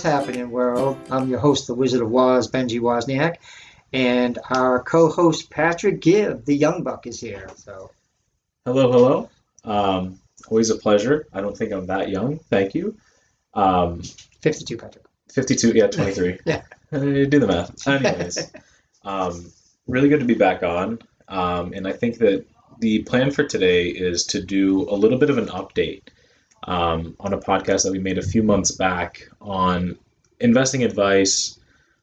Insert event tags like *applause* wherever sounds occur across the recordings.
What's happening, world? I'm your host, the Wizard of Woz, Benji Wozniak, and our co-host Patrick Gibb, the Young Buck, is here. So, Hello, hello. Um, always a pleasure. I don't think I'm that young. Thank you. Um, 52, Patrick. 52, yeah, 23. *laughs* Yeah. Do the math. Anyways, *laughs* um, really good to be back on. Um, and I think that the plan for today is to do a little bit of an update um, on a podcast that we made a few months back on investing advice,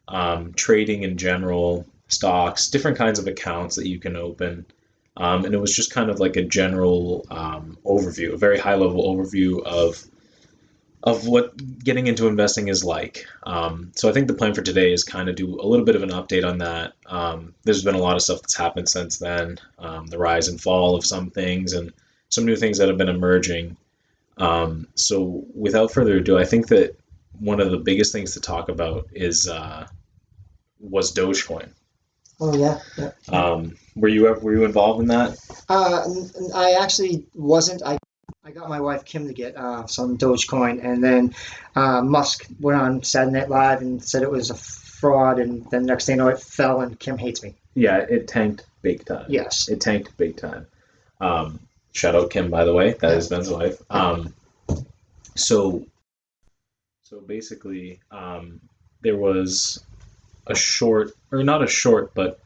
um, trading in general, stocks, different kinds of accounts that you can open. Um, and it was just kind of like a general um, overview, a very high level overview of of what getting into investing is like. Um, so I think the plan for today is kind of do a little bit of an update on that. Um, there's been a lot of stuff that's happened since then, um, the rise and fall of some things, and some new things that have been emerging. Um, so without further ado, I think that one of the biggest things to talk about is uh, was Dogecoin. Oh yeah, yeah. Um, were you were you involved in that? Uh, I actually wasn't. I I got my wife Kim to get uh, some Dogecoin, and then uh, Musk went on Saturday Night Live and said it was a fraud, and then next thing you know, it fell, and Kim hates me. Yeah, it tanked big time. Yes. It tanked big time. Um, shout out Kim, by the way. That is Ben's wife. Um, so, so basically, um, there was a short, or not a short, but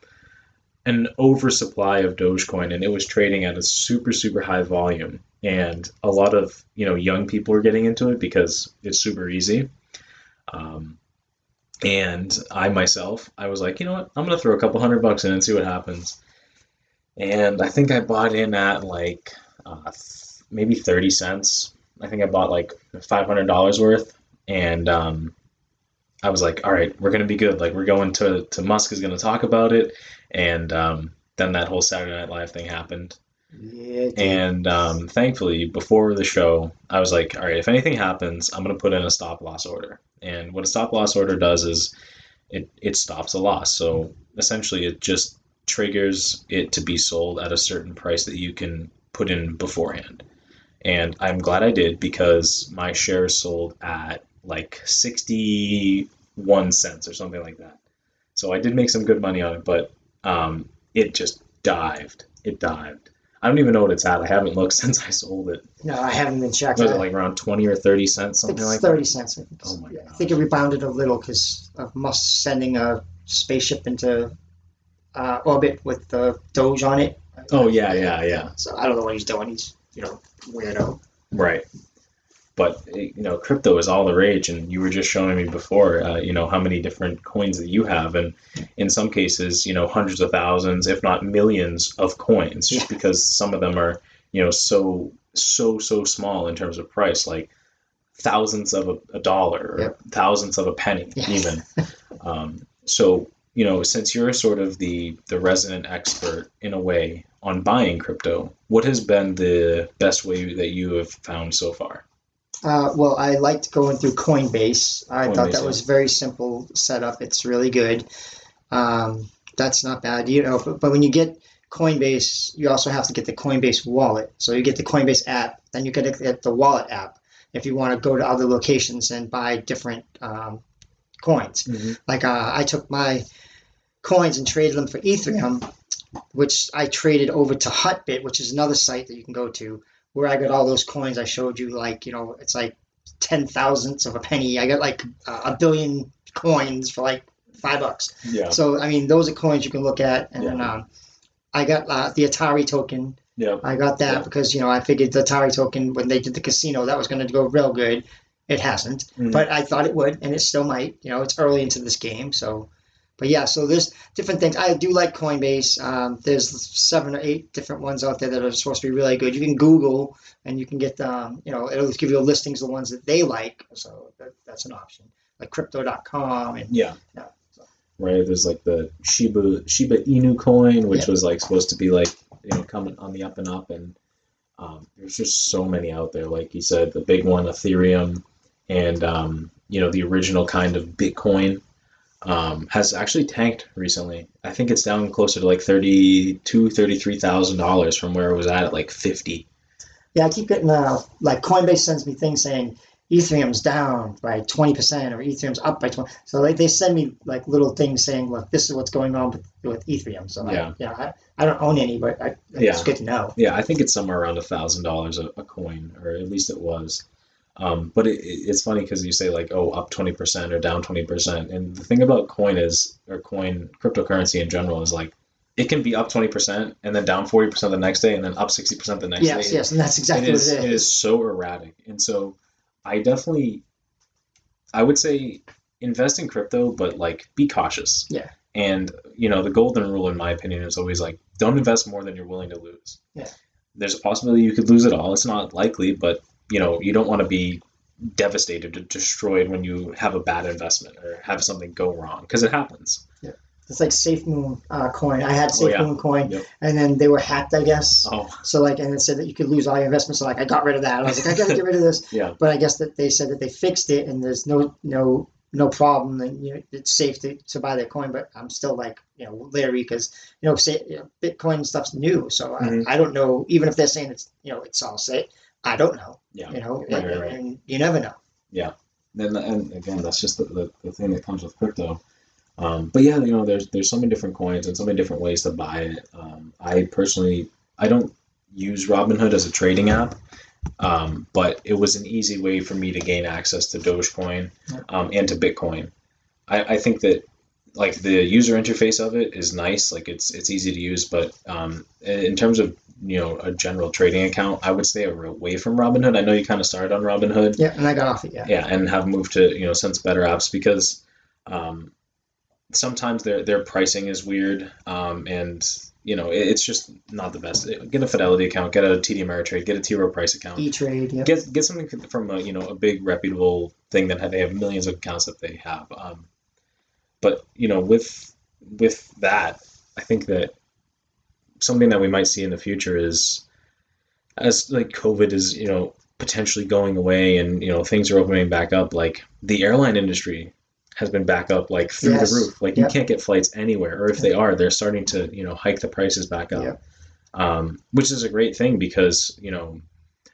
an oversupply of Dogecoin, and it was trading at a super, super high volume. And a lot of you know young people are getting into it because it's super easy. Um, and I myself, I was like, you know what, I'm gonna throw a couple hundred bucks in and see what happens and I think I bought in at like uh, th- maybe thirty cents. I think I bought like five hundred dollars worth, and um, I was like, "All right, we're gonna be good. Like we're going to to Musk is gonna talk about it," and um, then that whole Saturday Night Live thing happened, Yeah. and um, thankfully before the show, I was like, "All right, if anything happens, I'm gonna put in a stop loss order." And what a stop loss order does is it it stops a loss. So essentially, it just triggers it to be sold at a certain price that you can put in beforehand. And I'm glad I did because my shares sold at like 61 cents or something like that. So I did make some good money on it, but um, it just dived. It dived. I don't even know what it's at. I haven't looked *laughs* since I sold it. no, I haven't been checked. Was it like around 20 or 30 cents, something it's like thirty that? cents. Oh my I think it rebounded a little because of Musk sending a spaceship into uh, orbit with the Doge on it. Oh, yeah, yeah, yeah. So I don't know what he's doing. He's you know weirdo. Right. But you know, crypto is all the rage, and you were just showing me before, uh, you know, how many different coins that you have, and in some cases, you know, hundreds of thousands, if not millions, of coins, just Yeah. because some of them are, you know, so so so small in terms of price, like thousands of a, a dollar, or Yep. thousands of a penny, Yeah. even. *laughs* um, so you know, since you're sort of the the resident expert in a way on buying crypto, what has been the best way that you have found so far? Uh, well, I liked going through Coinbase. I thought Coinbase, that was very simple setup. It's really good. Um, that's not bad, you know. But, but when you get Coinbase, you also have to get the Coinbase wallet. So you get the Coinbase app, then you get the wallet app if you want to go to other locations and buy different um, coins. Like uh, I took my coins and traded them for Ethereum, which I traded over to Hotbit, which is another site that you can go to where I got all those coins I showed you. Like you know, it's like ten thousandths of a penny. I got like uh, a billion coins for like five bucks. Yeah. So I mean, those are coins you can look at, and then Yeah. um, I got uh, the Atari token. Yeah. I got that Yeah. because you know I figured the Atari token when they did the casino that was going to go real good. It hasn't, Mhm. but I thought it would, and it still might. You know, it's early into this game, so. But yeah, so there's different things. I do like Coinbase. Um, there's seven or eight different ones out there that are supposed to be really good. You can Google and you can get, um, you know, it'll give you a listings of the ones that they like. So that, that's an option, like Crypto.com and Yeah. Yeah, so. Right. There's like the Shiba Shiba Inu coin, which Yeah. was like supposed to be like you know coming on the up and up, and um, there's just so many out there. Like you said, the big one, Ethereum, and um, you know the original kind of Bitcoin. Um, has actually tanked recently. I think it's down closer to like thirty-two, thirty-three thousand dollars from where it was at at like fifty. Yeah, I keep getting uh, like Coinbase sends me things saying Ethereum's down by 20% or Ethereum's up by 20. So like they send me like little things saying, look, this is what's going on with, with Ethereum. So Yeah. I, you know, I, I don't own any, but I, it's Yeah. good to know. Yeah, I think it's somewhere around a thousand dollars a coin, or at least it was. Um, but it, it- it's funny because you say like, oh, up twenty percent or down twenty percent, and the thing about coin is, or coin cryptocurrency in general is like, it can be up twenty percent and then down forty percent the next day, and then up sixty percent the next Yes, day. yes, yes, and that's exactly it is, what it is so erratic, and so I definitely, I would say, invest in crypto, but like be cautious. Yeah. And you know, the golden rule, in my opinion, is always like, don't invest more than you're willing to lose. Yeah. There's a possibility you could lose it all. It's not likely, but you know, you don't want to be devastated or destroyed when you have a bad investment or have something go wrong because it happens. Yeah. It's like Safe Moon uh, coin. I had Oh, Safe yeah. Moon coin, Yep. and then they were hacked, I guess. Oh, So like, and it said that you could lose all your investments. So like, I got rid of that. I was like, I gotta get rid of this. *laughs* yeah. But I guess that they said that they fixed it, and there's no no no problem, and you know it's safe to, to buy that coin. But I'm still like you know leery because you know say you know, Bitcoin stuff's new, so Mhm. I, I don't know. Even if they're saying it's you know it's all safe, I don't know. Yeah. You know, Right, and, right, right. and you never know. Yeah. Then and again that's just the, the, the thing that comes with crypto um, but yeah you know there's there's so many different coins and so many different ways to buy it um, i personally i don't use robinhood as a trading app um, but it was an easy way for me to gain access to dogecoin um, and to bitcoin I, I think that like the user interface of it is nice like it's it's easy to use but um, in terms of you know a general trading account i would stay away from robinhood i know you kind of started on robinhood Yeah, and I got off it. Yeah. yeah, and have moved to you know since better apps because um, sometimes their their pricing is weird, um, and you know it, it's just not the best. Get a Fidelity account, get a TD Ameritrade, get a T Rowe Price account. E Trade. Yeah. Get get something from a you know a big reputable thing that they have millions of accounts that they have. Um, but you know with with that, I think that something that we might see in the future is as like COVID is you know potentially going away and you know things are opening back up like the airline industry has been back up like through Yes. the roof like Yep. you can't get flights anywhere or if they are they're starting to you know hike the prices back up Yep. um, which is a great thing because you know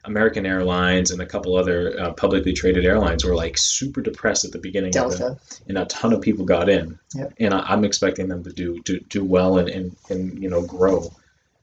American Airlines and a couple other uh, publicly traded airlines were like super depressed at the beginning Delta. and a ton of people got in Yep. and I, I'm expecting them to do do, do well and, and and you know grow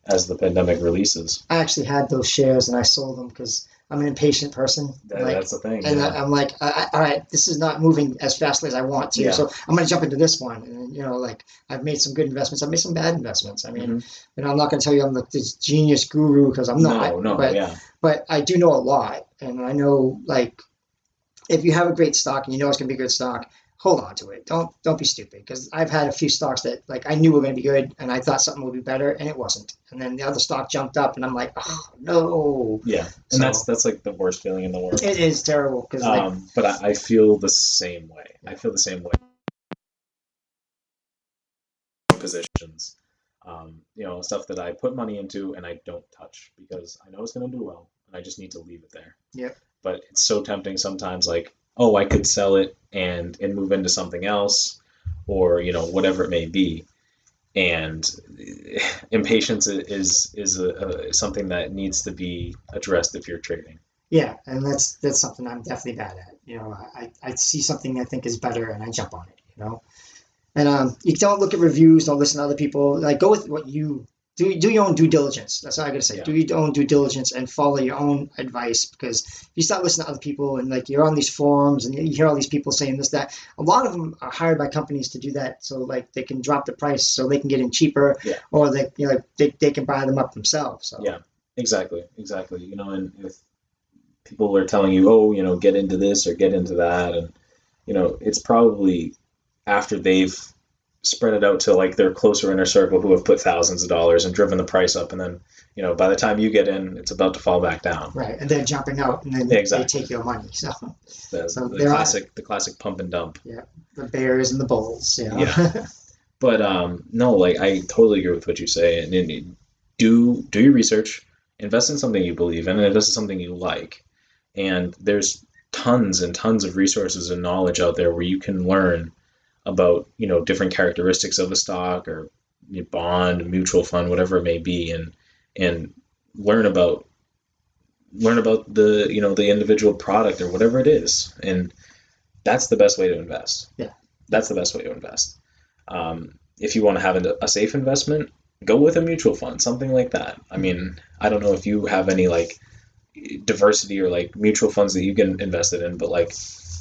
as the pandemic releases I actually had those shares and I sold them because I'm an impatient person. that, like, that's the thing and yeah. I, I'm like, I, I, all right, this is not moving as fastly as I want to, Yeah. so I'm going to jump into this one. And you know, like I've made some good investments. I've made some bad investments. I mean, Mhm. you know, I'm not going to tell you I'm like this genius guru because I'm not. no no but yeah but I do know a lot, and I know like if you have a great stock and you know it's going to be a good stock, hold on to it. Don't don't be stupid because I've had a few stocks that like I knew were going to be good and I thought something would be better and it wasn't, and then the other stock jumped up and I'm like, oh no, yeah So- and that's that's like the worst feeling in the world it is terrible because like um, but I, I feel the same way. I feel the same way. Positions, um, you know, stuff that I put money into and I don't touch because I know it's going to do well, I just need to leave it there. Yep. But it's so tempting sometimes, like, oh, I could sell it and and move into something else, or you know, whatever it may be. And *sighs* impatience is is a, a, something that needs to be addressed if you're trading. yeah, and that's that's something I'm definitely bad at. You know, I I see something I think is better and I jump on it. You know. And um, you don't look at reviews, don't listen to other people. Like go with what you do. Do your own due diligence. That's all I gotta say. Yeah. Do your own due diligence and follow your own advice because if you start listening to other people and like you're on these forums and you hear all these people saying this that a lot of them are hired by companies to do that so like they can drop the price so they can get in cheaper Yeah. or they you know they, they can buy them up themselves. So Yeah. Exactly, exactly. You know, and if people are telling you, oh, you know, get into this or get into that, and you know, it's probably after they've spread it out to like their closer inner circle who have put thousands of dollars and driven the price up, and then you know, by the time you get in, it's about to fall back down. right, and they're jumping out and then Yeah, exactly. they take your money. So The, So the there are- classic, the classic pump and dump. Yeah. The bears and the bulls. You know? Yeah. But um, no, like I totally agree with what you say, and, and do do your research, invest in something you believe in, and invest in something you like. And there's tons and tons of resources and knowledge out there where you can learn about you know different characteristics of a stock or bond, mutual fund, whatever it may be, and and learn about learn about the you know the individual product or whatever it is, and that's the best way to invest. Yeah. that's the best way to invest. Um, if you want to have a, a safe investment, go with a mutual fund, something like that. I mean, I don't know if you have any like diversity or like mutual funds that you can invest it in, but like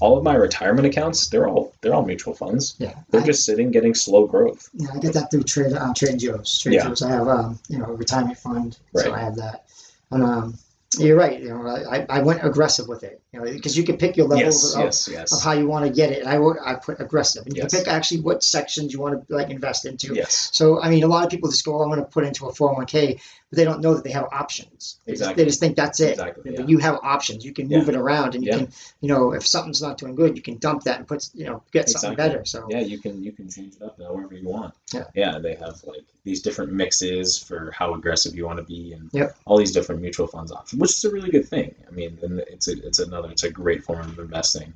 all of my retirement accounts, they're all they're all mutual funds. Yeah, They're I, just sitting getting slow growth. yeah, I get that through Trade uh, Trade Joe's. Trade Yeah. Joe's. I have um, you know a retirement fund, right. so I have that. And um, you're right. You know, I, I went aggressive with it. You know, because you can pick your levels Yes, of, yes, of how you want to get it. And I wo- I put aggressive, and you Yes. can pick actually what sections you want to like invest into. yes. So I mean, a lot of people just go, oh, "I'm going to put into a 401k," but they don't know that they have options. They, just, Exactly. they just think that's it. Exactly, But you have options. You can move it around, and you Yeah. can, you know, if something's not doing good, you can dump that and put, you know, get something better. So Yeah, you can you can change it up however you want. Yeah. Yeah, they have like these different mixes for how aggressive you want to be, and Yep. all these different mutual funds options, which is a really good thing. I mean, and it's a, it's another it's a great form of investing.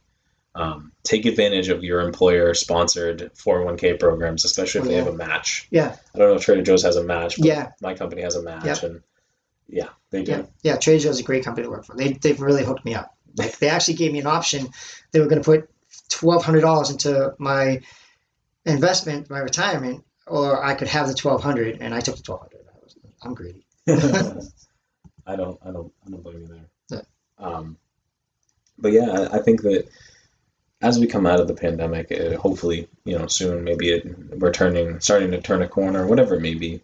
Um, take advantage of your employer sponsored 401k programs, especially if they have a match. yeah, I don't know if Trader Joe's has a match, but yeah, my company has a match, Yep. and yeah, they do. yeah, yeah. Trader Joe's is a great company to work for. They they've really hooked me up. Like they actually gave me an option. They were going to put twelve hundred dollars into my investment, my retirement, or I could have the twelve hundred, and I took the twelve hundred. I'm greedy. *laughs* *laughs* I don't, I don't, I don't blame you there. Yeah. Um, but yeah, I, I think that as we come out of the pandemic, uh, hopefully, you know, soon, maybe it, we're turning, starting to turn a corner, whatever it may be.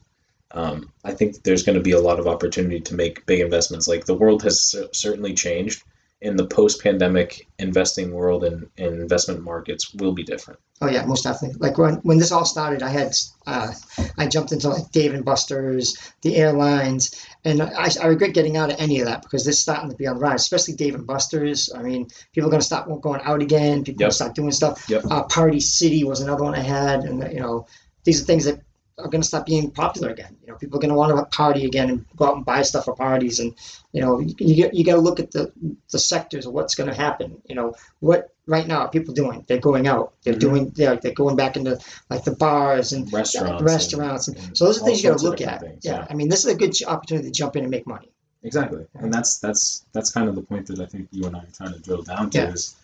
Um, I think there's going to be a lot of opportunity to make big investments. Like the world has cer- certainly changed, and the post-pandemic investing world and, and investment markets will be different. Oh yeah, most definitely. Like when when this all started, I had uh, I jumped into like Dave and Buster's, the airlines, and I, I regret getting out of any of that because this is starting to be on the rise, especially Dave and Buster's. I mean, people are going to stop going out again. People are going to start doing stuff. Yep. Uh, Party City was another one I had, and you know, these are things that are going to stop being popular again. You know, people are going to want to party again and go out and buy stuff for parties, and you know, you you, get- you got to look at the the sectors of what's going to happen. You know, what right now are people doing? They're going out. They're Mhm. doing. They're, they're going back into like the bars and Restaurants, and- restaurants, and, and so those are things you got to look at. things, yeah. yeah. I mean, this is a good opportunity to jump in and make money. Exactly, and that's that's that's kind of the point that I think you and I are trying to drill down to Yeah. is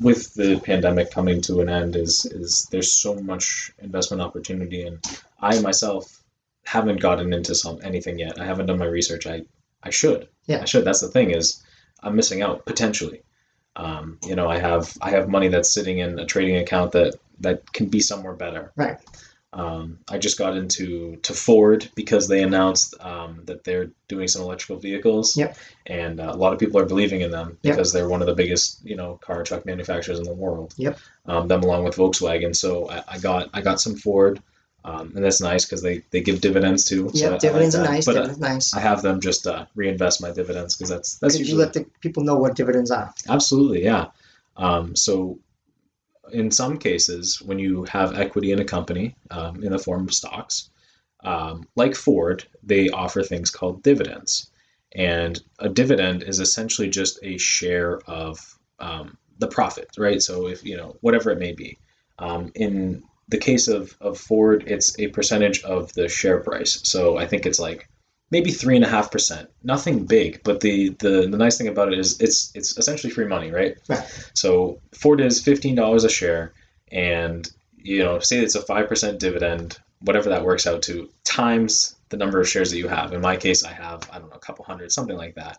with the pandemic coming to an end is is there's so much investment opportunity and I myself haven't gotten into some anything yet. I haven't done my research. I I should. Yeah. I should. That's the thing is I'm missing out potentially. Um, you know, I have I have money that's sitting in a trading account that that can be somewhere better. Right. Um, I just got into to Ford because they announced um, that they're doing some electrical vehicles, Yep. and uh, a lot of people are believing in them Yep. because they're one of the biggest, you know, car truck manufacturers in the world. Yep. Um, them along with Volkswagen. So I, I got I got some Ford, um, and that's nice because they, they give dividends too. so I- I Yeah, like dividends are nice. But uh, dividends nice. I have them just uh, reinvest my dividends because that's that's Because you let the people know what dividends are. Absolutely, yeah. Um, so, in some cases, when you have equity in a company um, in the form of stocks, um, like Ford, they offer things called dividends. And a dividend is essentially just a share of um, the profit, right? So, if you know, whatever it may be. Um, in the case of, of Ford, it's a percentage of the share price. So, I think it's like maybe three and a half percent. Nothing big, but the, the the nice thing about it is it's it's essentially free money, right? Right. So Ford is fifteen dollars a share, and you know, say it's a five percent dividend, whatever that works out to, times the number of shares that you have. In my case, I have I don't know a couple hundred, something like that.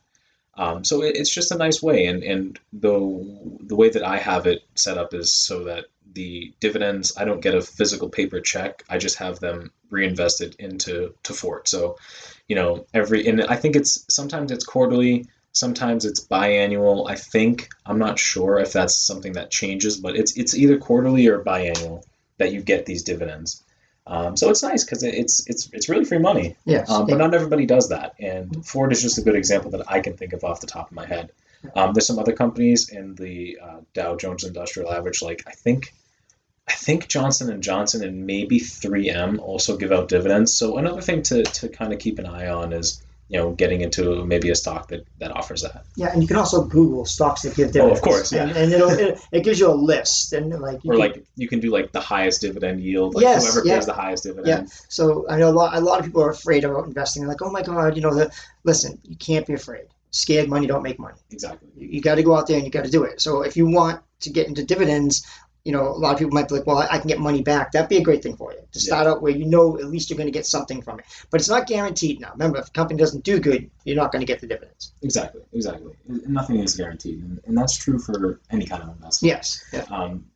Um, so it, it's just a nice way, and and the the way that I have it set up is so that the dividends I don't get a physical paper check. I just have them reinvested into to Ford. So you know every and i think it's sometimes it's quarterly sometimes it's biannual. I think i'm not sure if that's something that changes but it's it's either quarterly or biannual that you get these dividends. Um, so it's nice because it's it's it's really free money. Yes. um, but not everybody does that and ford is just a good example that i can think of off the top of my head. Um, there's some other companies in the uh, dow jones industrial average like i think I think Johnson and Johnson and maybe 3M also give out dividends. So another thing to, to kind of keep an eye on is you know getting into maybe a stock that, that offers that. yeah, and you can also Google stocks that give dividends. Oh, of course, yeah. And, and it'll, it, it gives you a list, and like you Or can- like you can do like the highest dividend yield, like Yes, whoever yeah. pays the highest dividend. Yeah. So I know a lot, a lot of people are afraid about investing. They're like, oh my god, you know, the listen, you can't be afraid. scared money don't make money. Exactly. You, you got to go out there and you got to do it. So if you want to get into dividends, you know, a lot of people might be like, well, I, can get money back. That'd be a great thing for you to start out where you know at least you're going to get something from it. But it's not guaranteed now. Remember, if a company doesn't do good, you're not going to get the dividends. Exactly. Exactly. Nothing is guaranteed, and, and that's true for any kind of investment. Yes. Yeah. Um,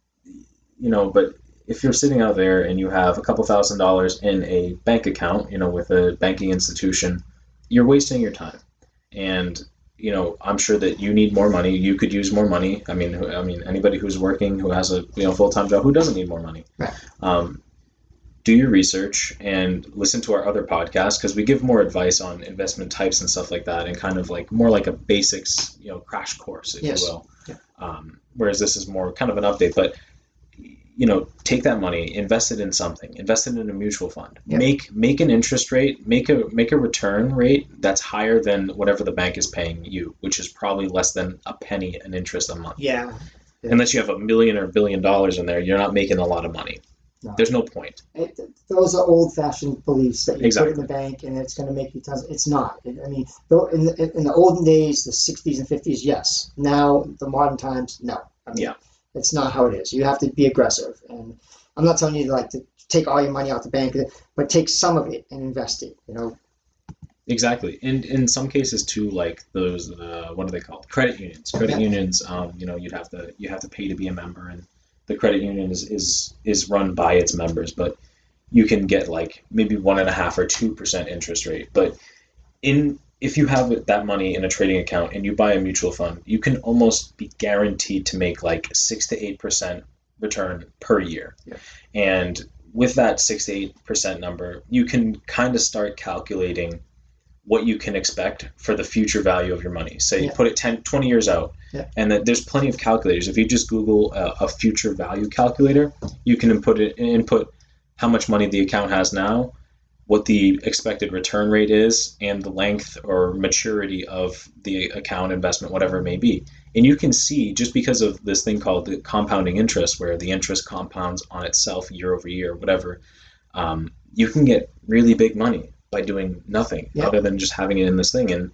you know, but if you're sitting out there and you have a couple thousand dollars in a bank account, you know, with a banking institution, you're wasting your time. And you know, I'm sure that you need more money. You could use more money. I mean, I mean, anybody who's working, who has a you know full time job, who doesn't need more money. Right. Um, do your research and listen to our other podcasts because we give more advice on investment types and stuff like that, and kind of like more like a basics, you know, crash course, if Yes. you will. Yeah. Um, whereas this is more kind of an update, but you know, take that money, invest it in something, invest it in a mutual fund. Yeah. Make make an interest rate, make a make a return rate that's higher than whatever the bank is paying you, which is probably less than a penny an interest a month. Yeah. Yeah. Unless you have a million or a billion dollars in there, you're not making a lot of money. No. There's no point. It, those are old-fashioned beliefs that you Exactly. put in the bank and it's going to make you tons. It's not. I mean, in the, in the olden days, the '60s and '50s, yes. Now, the modern times, no. I mean, Yeah. It's not how it is. You have to be aggressive, and I'm not telling you to, like to take all your money out the bank, but take some of it and invest it. You know, Exactly, and in some cases too, like those uh, what are they called? Credit unions. Credit Yeah. unions, um, you know, you'd have to you have to pay to be a member, and the credit union is is is run by its members, but you can get like maybe one and a half or two percent interest rate. But in if you have that money in a trading account and you buy a mutual fund, you can almost be guaranteed to make like six to eight percent return per year. Yeah. And with that six to eight percent number, you can kind of start calculating what you can expect for the future value of your money. Say you Yeah. put it 10, 20 years out, Yeah. and that there's plenty of calculators. If you just Google a, a future value calculator, you can input it input how much money the account has now, what the expected return rate is, and the length or maturity of the account investment, whatever it may be. And you can see just because of this thing called the compounding interest, where the interest compounds on itself year over year, whatever, um, you can get really big money by doing nothing Yeah. other than just having it in this thing. And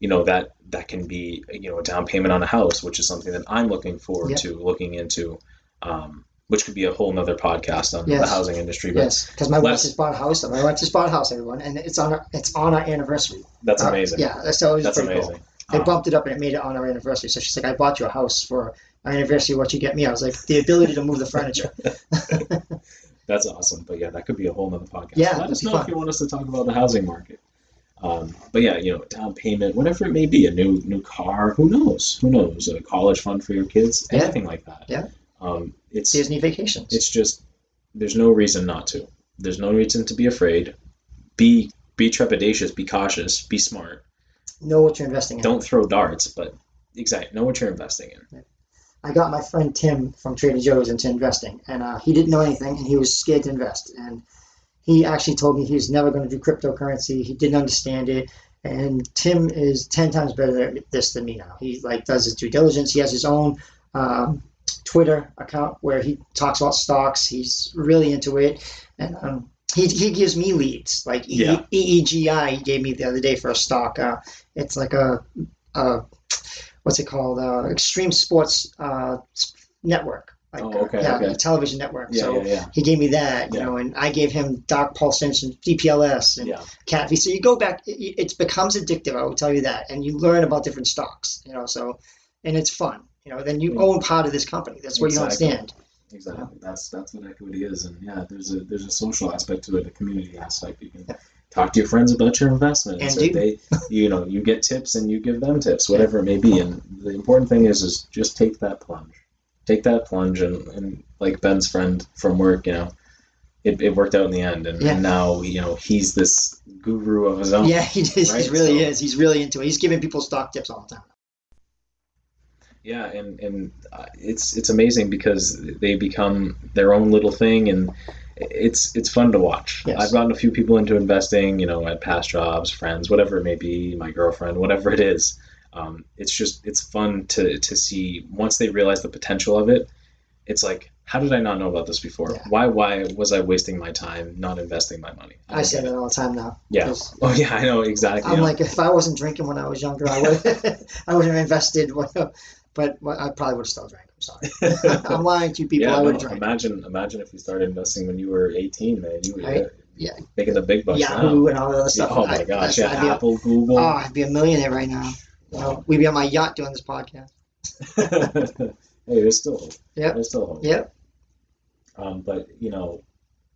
you know that that can be you know a down payment on a house, which is something that I'm looking forward Yeah. to looking into. Um, which could be a whole nother podcast on the housing industry, but yes, because my wife just bought a house. My wife just bought a house, everyone, and it's on our it's on our anniversary. that's Uh, amazing. yeah, that's always that's pretty amazing. cool. They Um, bumped it up and it made it on our anniversary. So she's like, I bought you a house for our anniversary. What you get me? I was like, the ability to move the furniture. *laughs* That's awesome. But yeah, that could be a whole nother podcast. Yeah, Let us know fun. if you want us to talk about the housing market. Um, but yeah, you know, down payment, whatever it may be, a new new car, who knows? Who knows? A college fund for your kids, Yeah. anything like that. Yeah. Um, it's Disney vacations. it's just there's no reason not to. There's no reason to be afraid. Be be trepidatious, be cautious, be smart. know what you're investing in. Don't throw darts, but exactly know what you're investing in. I got my friend Tim from Trader Joe's into investing, and uh, he didn't know anything, and he was scared to invest. And he actually told me he was never going to do cryptocurrency. He didn't understand it. And Tim is ten times better at this than me now. He like does his due diligence. He has his own um, Twitter account where he talks about stocks. He's really into it, and um, he, he gives me leads like E- Yeah. EEGI. He gave me the other day for a stock. Uh, it's like a, a what's it called? Uh, Extreme Sports uh, Network. Like, Oh, okay, yeah, okay. a television network. Yeah, so yeah, yeah. he gave me that, you know, and I gave him DarkPulse Engine, DPLS, and Yeah. So you go back, it, it becomes addictive. I will tell you that, and you learn about different stocks, you know. So, and it's fun, you know. Then you Yeah. own part of this company. That's what Exactly. you understand. Exactly. That's that's what equity is, and yeah, there's a there's a social aspect to it, a community aspect. You can Yeah. talk to your friends about your investment, And so do. they, you know, you get tips and you give them tips, whatever it may be. And the important thing is, is just take that plunge, take that plunge, and, and like Ben's friend from work, you know, it, it worked out in the end, and, Yeah. and now you know he's this guru of his own. Yeah, he is. Right, He really so- is. He's really into it. He's giving people stock tips all the time. Yeah, and and uh, it's it's amazing because they become their own little thing, and it's it's fun to watch. Yes. I've gotten a few people into investing, you know, at past jobs, friends, whatever it may be, my girlfriend, whatever it is. Um, it's just it's fun to to see once they realize the potential of it. It's like how did I not know about this before? Yeah. Why why was I wasting my time not investing my money? I don't say that all the time now. Yeah. Oh yeah, I know exactly. I'm yeah. like, if I wasn't drinking when I was younger, I would *laughs* I would have invested. *laughs* But I probably would have still drank. I'm sorry. *laughs* I'm lying to you people. yeah, I would no, drank. imagine imagine if you started investing when you were 18, man. You were Right. Yeah. making the big bucks Yahoo now. and all that other stuff. oh my gosh, yeah, I'd be a- Google. oh, I'd be a millionaire right now. You know, we'd be on my yacht doing this podcast. *laughs* hey, there's still hope. Yep. There's still hope. Yep. Um, but you know,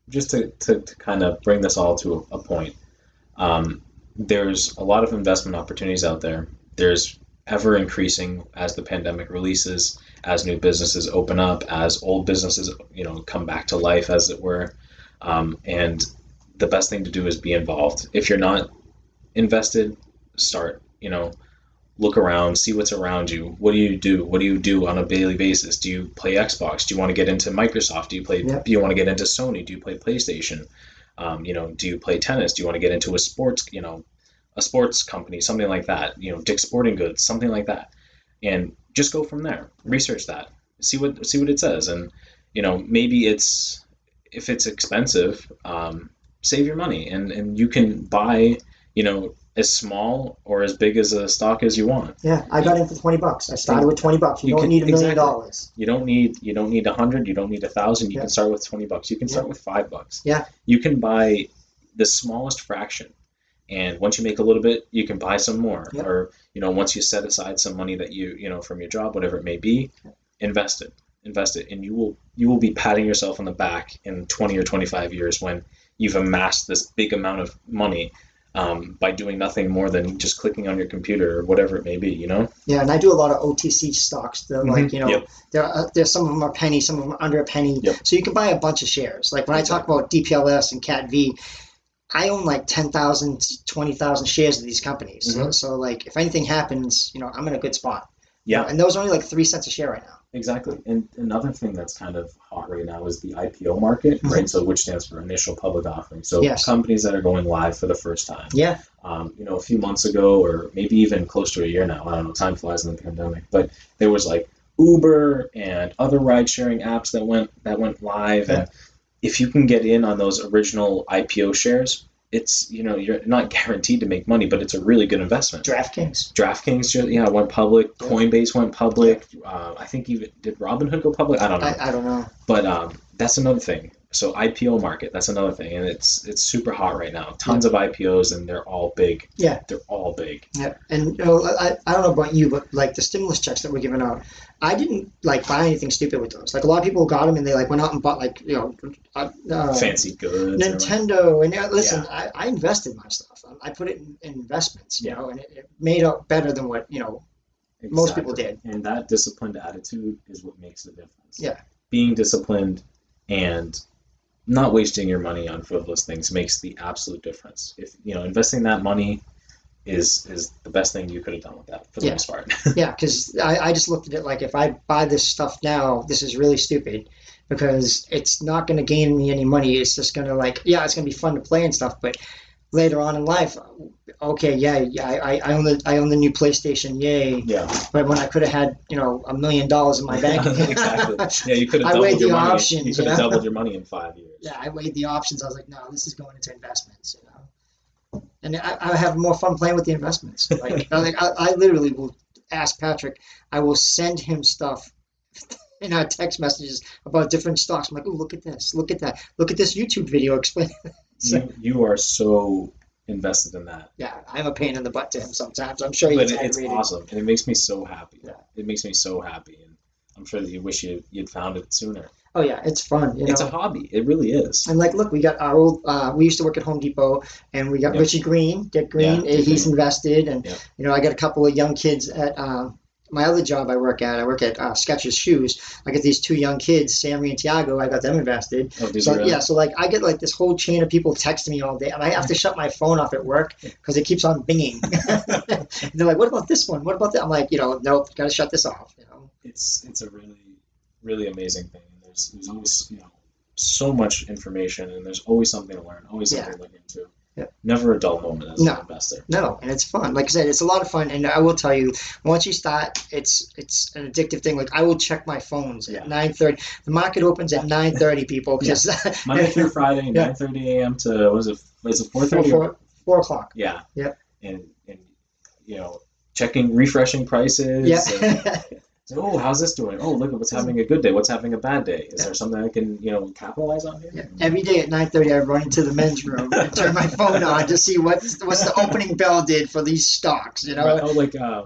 just to, to, to kind of bring this all to a, a point, um, there's a lot of investment opportunities out there. There's ever increasing as the pandemic releases, as new businesses open up, as old businesses you know come back to life, as it were. Um, and the best thing to do is be involved. If you're not invested, start. You know, look around, see what's around you. What do you do? What do you do on a daily basis? Do you play Xbox? Do you want to get into Microsoft? Do you play? Do you want to get into Sony? Do you play PlayStation? Um, you know, do you play tennis? Do you want to get into a sports? You know, a sports company, something like that. You know, Dick's Sporting Goods, something like that, and just go from there. Research that. See what see what it says, and you know, maybe it's if it's expensive, um, save your money, and and you can buy. You know, as small or as big as a stock as you want. Yeah, I got in for twenty bucks. I started with twenty bucks. You, You don't can- need a million exactly. dollars. You don't need you don't need a hundred. You don't need a thousand. You Yeah. can start with twenty bucks. You can start with five bucks. Yeah. You can buy the smallest fraction, and once you make a little bit, you can buy some more. Yeah. Or you know, once you set aside some money that you you know from your job, whatever it may be, invest it. Invest it, and you will you will be patting yourself on the back in twenty or twenty five years when you've amassed this big amount of money. Um, by doing nothing more than just clicking on your computer or whatever it may be, you know. Yeah, and I do a lot of OTC stocks. They're like, Mhm. you know, Yep. there are, there's some of them are penny, some of them are under a penny. Yep. So you can buy a bunch of shares. Like when I talk about DPLS and CATV, I own like 10,000, 20,000 shares of these companies. So, Mhm. so like if anything happens, you know, I'm in a good spot. Yeah. And those are only like three cents a share right now. Exactly. And another thing that's kind of hot right now is the IPO market, right? So which stands for initial public offering. So Mm-hmm. Yes. companies that are going live for the first time. Yeah. Um, you know, a few months ago, or maybe even close to a year now. I don't know. Time flies in the pandemic, but there was like Uber and other ride-sharing apps that went that went live, and if you can get in on those original IPO shares, it's you know you're not guaranteed to make money, but it's a really good investment. DraftKings. DraftKings, yeah, went public. Coinbase went public. Uh, I think even did Robinhood go public? I don't know, I, I don't know. but um, that's another thing. So IPO market, that's another thing, and it's it's super hot right now. Tons of IPOs, and they're all big. Yeah. they're all big. Yeah, and you know, I, I don't know about you, but like the stimulus checks that were given out, I didn't like buy anything stupid with those. Like a lot of people got them and they like went out and bought like you know, uh, uh, Fancy goods. Nintendo. And uh, listen, I, I invested my stuff. I put it in, in investments, you Yeah. know, and it, it made out better than what you know everything. most people did. And that disciplined attitude is what makes the difference. Yeah. being disciplined and not wasting your money on frivolous things makes the absolute difference. If you know investing that money is is the best thing you could have done with that for the Yeah. most part. *laughs* Yeah, because I, I just looked at it like if I buy this stuff now, this is really stupid because it's not going to gain me any money. It's just going to like, yeah, it's going to be fun to play and stuff, but later on in life, okay, yeah, yeah, I, I own the I own the new PlayStation, yay! yeah, But when I could have had you know a million dollars in my bank, account, exactly. *laughs* Yeah, you could have I doubled weighed your the money. options, you could have you know? doubled your money in five years. *laughs* yeah, I weighed the options. I was like, no, this is going into investments, you know. And I, I have more fun playing with the investments. *laughs* Like, I, like I, I literally will ask Patrick. I will send him stuff in our text messages about different stocks. I'm like, oh, look at this, look at that, look at this YouTube video explaining. So, You, you are so invested in that. yeah, I'm a pain in the butt to him sometimes. I'm sure but he's it, it's aggravated. awesome and it makes me so happy Yeah. it makes me so happy and i'm sure that you wish you, you'd found it sooner Oh yeah, it's fun. You know? it's a hobby it really is And like, look, we got our old. Uh, we used to work at Home Depot, and we got Yep. Richie Green, Dick Green. Yeah, uh, Dick he's Green. invested, and Yep. you know, I got a couple of young kids at um, my other job. I work at. I work at uh, Skechers Shoes. I get these two young kids, Sammy and Tiago. I got them invested. oh, So really? yeah, so like I get like this whole chain of people texting me all day, and I have to shut my phone off at work because it keeps on binging. *laughs* *laughs* they're like, "What about this one? What about that?" I'm like, you know, nope, got to shut this off. You know. it's it's a really really amazing thing and there's there's always you know so much information and there's always something to learn always something to look into Yeah. Never a dull moment as No. an investor. No, and it's fun. Like I said, it's a lot of fun, and I will tell you, once you start, it's it's an addictive thing. Like I will check my phones Yeah. at nine thirty. The market opens at nine thirty, people, because *laughs* Monday through Friday, Yeah. nine thirty a.m. to what was it? Was it four thirty? four, four o'clock. Yeah. Yep. And and you know, checking, refreshing prices. and- Yeah. *laughs* So, oh, how's this doing? Oh, look at what's having a good day. What's having a bad day? Is there something I can, you know, capitalize on here? Yeah. Every day at nine thirty, I run into the men's room and turn my *laughs* phone on to see what's what's the opening bell did for these stocks. You know, Right. Oh, like uh,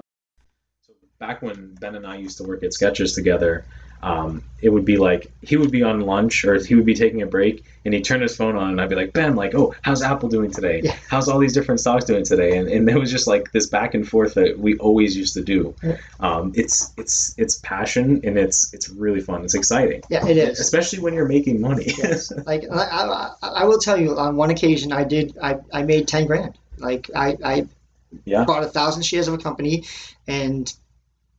so back when Ben and I used to work at Skechers together, um, it would be like he would be on lunch or he would be taking a break and he'd turn his phone on and I'd be like, Ben, like, oh, how's Apple doing today? Yeah. How's all these different stocks doing today? And, and it was just like this back and forth that we always used to do. Yeah. Um, it's it's it's passion and it's it's really fun. It's exciting, yeah, it is. especially when you're making money. Yes. Like I, I, I will tell you, on one occasion, I did. I, I made ten grand. Like I, I Yeah. bought a thousand shares of a company, and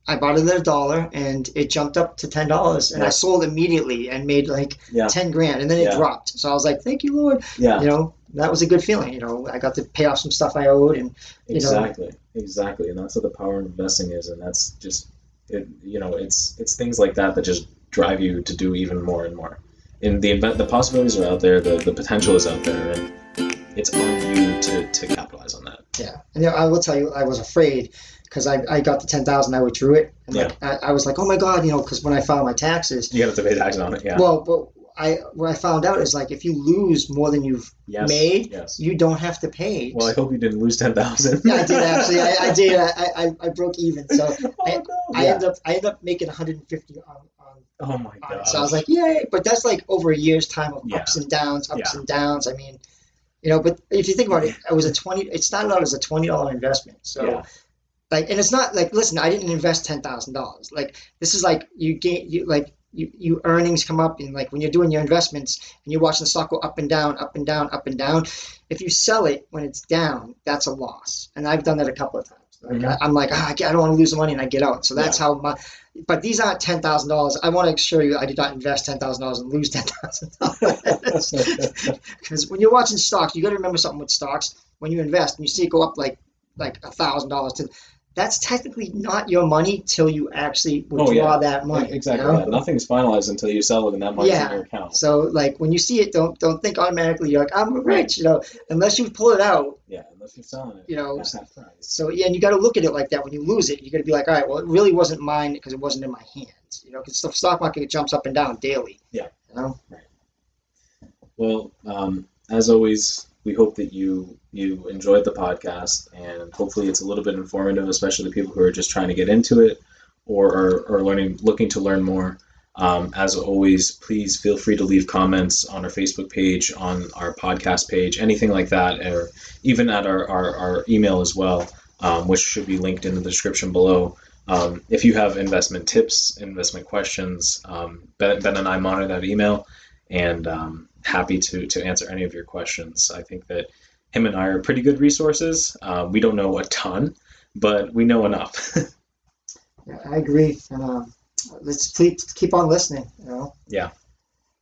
I bought it at a dollar, and it jumped up to ten dollars, and Yeah. I sold immediately and made like Yeah. ten grand, and then it Yeah. dropped. So I was like, "Thank you, Lord." yeah. You know, that was a good feeling. You know, I got to pay off some stuff I owed, and you know- Exactly, exactly, and that's what the power of investing is, and that's just it. You know, it's it's things like that that just drive you to do even more and more. And the event, the possibilities are out there, the the potential is out there, and it's on you to to capitalize on that. Yeah, and you know, I will tell you, I was afraid because I, I got the ten thousand, I withdrew it, and like I, I was like, oh my god, you know, because when I filed my taxes, You have to pay taxes on it. Yeah. well, but I what I found out is like if you lose more than you've yes. made, Yes. you don't have to pay. Well, I hope you didn't lose ten thousand. yeah, I did actually. I, I did. I, I, I broke even, so *laughs* oh, I- no. I yeah. ended up I ended up making 150 on, on, Oh my god. So I was like, yay! But that's like over a year's time of Yeah. ups and downs, ups Yeah. and downs. I mean, you know, but if you think about it, it was a 20. It started out as a 20 dollar investment. So. Yeah. like and it's not like listen i didn't invest ten thousand dollars. Like this is like you get you like you, you earnings come up and like when you're doing your investments and you're watching the stock go up and down up and down up and down if you sell it when it's down that's a loss. And i've done that a couple of times. Like Mhm. I, i'm like ah, I don't want to lose the money and i get out. So that's how my but these aren't ten thousand dollars. I want to assure you i did not invest ten thousand dollars and lose *laughs* ten thousand dollars. *laughs* Because when you're watching stocks you got to remember something with stocks. When you invest and you see it go up like like a thousand dollars to that's technically not your money till you actually withdraw Oh, yeah. that money. exactly. You know? yeah. Nothing's finalized until you sell it, and that money's Yeah. in your account. So like when you see it, don't don't think automatically you're like I'm rich, you know, unless you pull it out, Yeah, unless you're selling it you know. at that price. So yeah, and you got to look at it like that. When you lose it, you got to be like, all right, well, it really wasn't mine because it wasn't in my hands, you know, because the stock market jumps up and down daily. Yeah. You know. Well, um, as always, we hope that you you enjoyed the podcast, and hopefully, it's a little bit informative, especially to people who are just trying to get into it or are, are learning, looking to learn more. Um, as always, please feel free to leave comments on our Facebook page, on our podcast page, anything like that, or even at our, our, our email as well, um, which should be linked in the description below. Um, if you have investment tips, investment questions, um, ben, ben and I monitor that email, and um, happy to to answer any of your questions. I think that him and I are pretty good resources. Uh, we don't know a ton, but we know enough. *laughs* Yeah, I agree. And um, let's keep keep on listening. You know.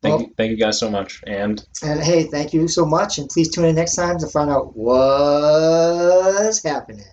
thank Well- you, thank you guys so much, and And hey, thank you so much. And please tune in next time to find out what's happening.